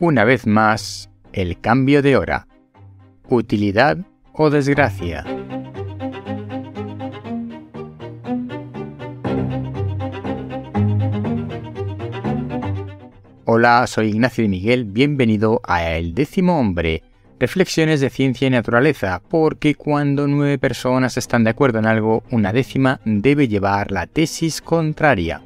Una vez más, el cambio de hora. Utilidad o desgracia. Hola, soy Ignacio de Miguel, bienvenido a El décimo hombre, reflexiones de ciencia y naturaleza, porque cuando nueve personas están de acuerdo en algo, una décima debe llevar la tesis contraria.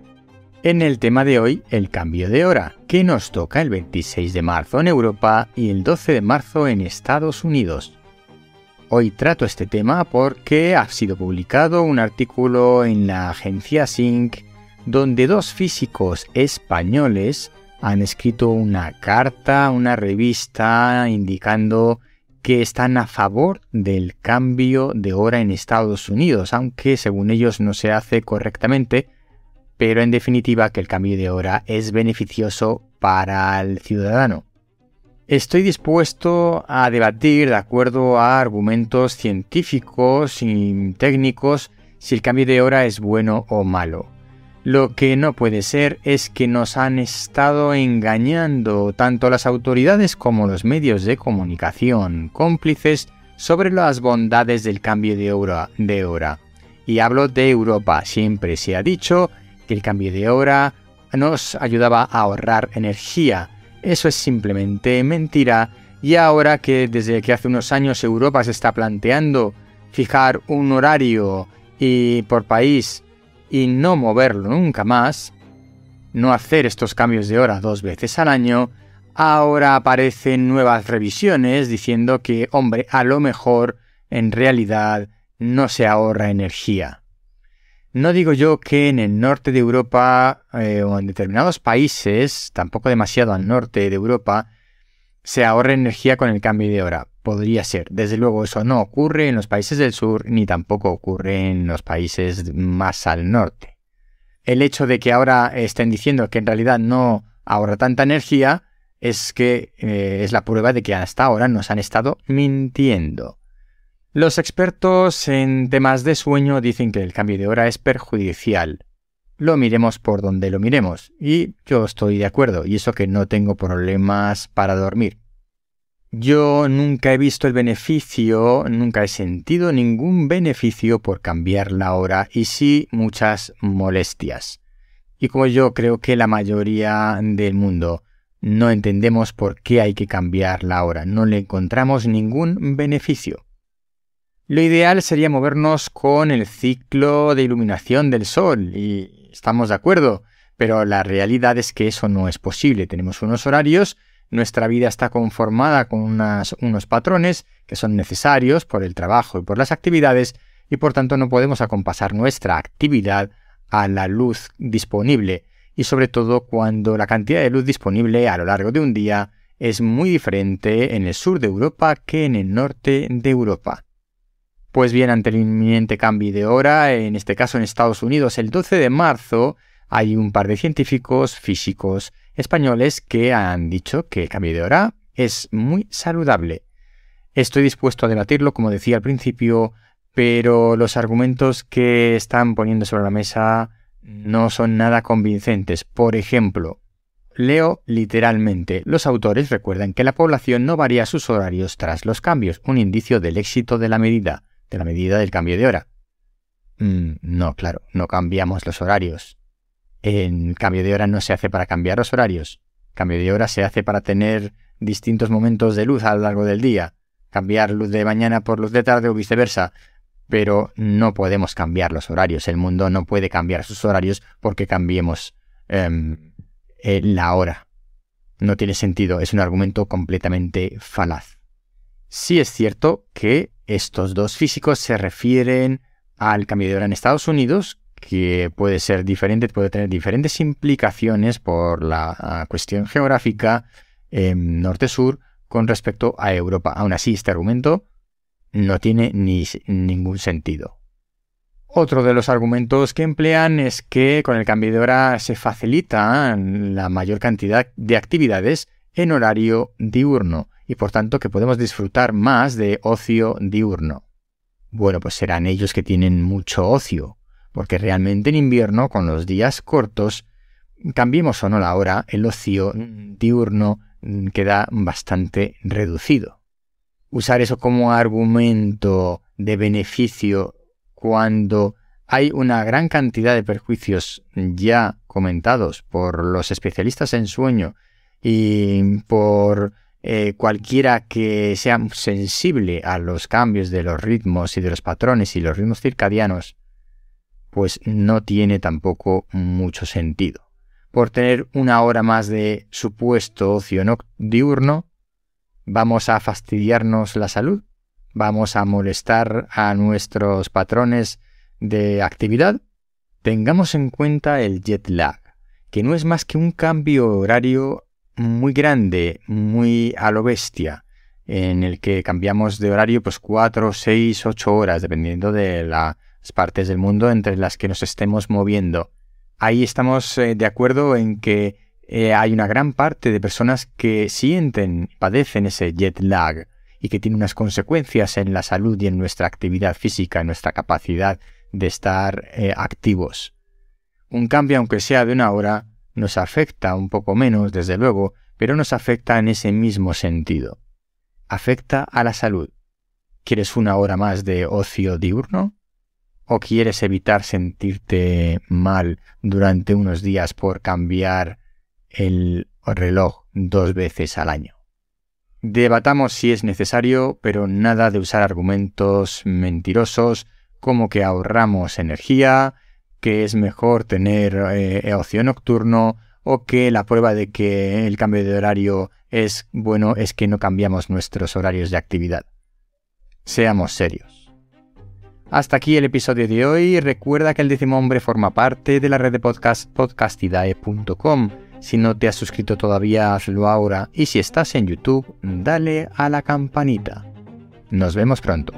En el tema de hoy, el cambio de hora, que nos toca el 26 de marzo en Europa y el 12 de marzo en Estados Unidos. Hoy trato este tema porque ha sido publicado un artículo en la agencia Sync donde dos físicos españoles han escrito una carta, una revista indicando que están a favor del cambio de hora en Estados Unidos, aunque según ellos no se hace correctamente, pero en definitiva que el cambio de hora es beneficioso para el ciudadano. Estoy dispuesto a debatir de acuerdo a argumentos científicos y técnicos si el cambio de hora es bueno o malo. Lo que no puede ser es que nos han estado engañando tanto las autoridades como los medios de comunicación cómplices sobre las bondades del cambio de hora. Y hablo de Europa. Siempre se ha dicho el cambio de hora nos ayudaba a ahorrar energía. Eso es simplemente mentira. Y ahora que desde que hace unos años Europa se está planteando fijar un horario y por país y no moverlo nunca más, no hacer estos cambios de hora dos veces al año, ahora aparecen nuevas revisiones diciendo que, hombre, a lo mejor en realidad no se ahorra energía. No digo yo que en el norte de Europa eh, o en determinados países, tampoco demasiado al norte de Europa, se ahorre energía con el cambio de hora. Podría ser. Desde luego eso no ocurre en los países del sur ni tampoco ocurre en los países más al norte. El hecho de que ahora estén diciendo que en realidad no ahorra tanta energía es que eh, es la prueba de que hasta ahora nos han estado mintiendo. Los expertos en temas de sueño dicen que el cambio de hora es perjudicial. Lo miremos por donde lo miremos, y yo estoy de acuerdo, y eso que no tengo problemas para dormir. Yo nunca he visto el beneficio, nunca he sentido ningún beneficio por cambiar la hora y sí muchas molestias. Y como yo creo que la mayoría del mundo no entendemos por qué hay que cambiar la hora, no le encontramos ningún beneficio. Lo ideal sería movernos con el ciclo de iluminación del Sol, y estamos de acuerdo, pero la realidad es que eso no es posible. Tenemos unos horarios nuestra vida está conformada con unos patrones que son necesarios por el trabajo y por las actividades y por tanto no podemos acompasar nuestra actividad a la luz disponible y sobre todo cuando la cantidad de luz disponible a lo largo de un día es muy diferente en el sur de Europa que en el norte de Europa. Pues bien, ante el inminente cambio de hora, en este caso en Estados Unidos el 12 de marzo, hay un par de científicos físicos españoles que han dicho que el cambio de hora es muy saludable. Estoy dispuesto a debatirlo, como decía al principio, pero los argumentos que están poniendo sobre la mesa no son nada convincentes. Por ejemplo, leo literalmente, los autores recuerdan que la población no varía sus horarios tras los cambios, un indicio del éxito de la medida, de la medida del cambio de hora. Mm, no, claro, no cambiamos los horarios. En cambio de hora no se hace para cambiar los horarios. Cambio de hora se hace para tener distintos momentos de luz a lo largo del día. Cambiar luz de mañana por luz de tarde o viceversa. Pero no podemos cambiar los horarios. El mundo no puede cambiar sus horarios porque cambiemos em, la hora. No tiene sentido. Es un argumento completamente falaz. Sí es cierto que estos dos físicos se refieren al cambio de hora en Estados Unidos, que puede ser diferente, puede tener diferentes implicaciones por la ah, cuestión geográfica norte-sur con respecto a Europa. Aún así, este argumento no tiene ni ningún sentido. Otro de los argumentos que emplean es que con el cambio de hora se facilita la mayor cantidad de actividades en horario diurno y por tanto que podemos disfrutar más de ocio diurno. Bueno, pues serán ellos que tienen mucho ocio, porque realmente en invierno, con los días cortos, cambiemos o no la hora, el ocio diurno mm, queda bastante reducido. Usar eso como argumento de beneficio cuando hay una gran cantidad de perjuicios ya comentados por los especialistas en sueño y por eh, cualquiera que sea sensible a los cambios de los ritmos y de los patrones y los ritmos circadianos, pues no tiene tampoco mucho sentido. Por tener una hora más de supuesto ocio diurno, ¿vamos a fastidiarnos la salud? ¿Vamos a molestar a nuestros patrones de actividad? Tengamos en cuenta el jet lag, que no es más que un cambio horario muy grande, muy a lo bestia, en el que cambiamos de horario pues 4, 6, 8 horas, dependiendo de las partes del mundo entre las que nos estemos moviendo. Ahí estamos eh, de acuerdo en que eh, hay una gran parte de personas que sienten, padecen ese jet lag y que tiene unas consecuencias en la salud y en nuestra actividad física, en nuestra capacidad de estar eh, activos. Un cambio, aunque sea de una hora, nos afecta un poco menos, desde luego, pero nos afecta en ese mismo sentido. Afecta a la salud. ¿Quieres una hora más de ocio diurno? ¿O quieres evitar sentirte mal durante unos días por cambiar el reloj dos veces al año? Debatamos si es necesario, pero nada de usar argumentos mentirosos como que ahorramos energía, que es mejor tener eh, ocio nocturno o que la prueba de que el cambio de horario es bueno es que no cambiamos nuestros horarios de actividad. Seamos serios. Hasta aquí el episodio de hoy. Recuerda que el décimo hombre forma parte de la red de podcast podcastidae.com. Si no te has suscrito todavía, hazlo ahora. Y si estás en YouTube, dale a la campanita. Nos vemos pronto.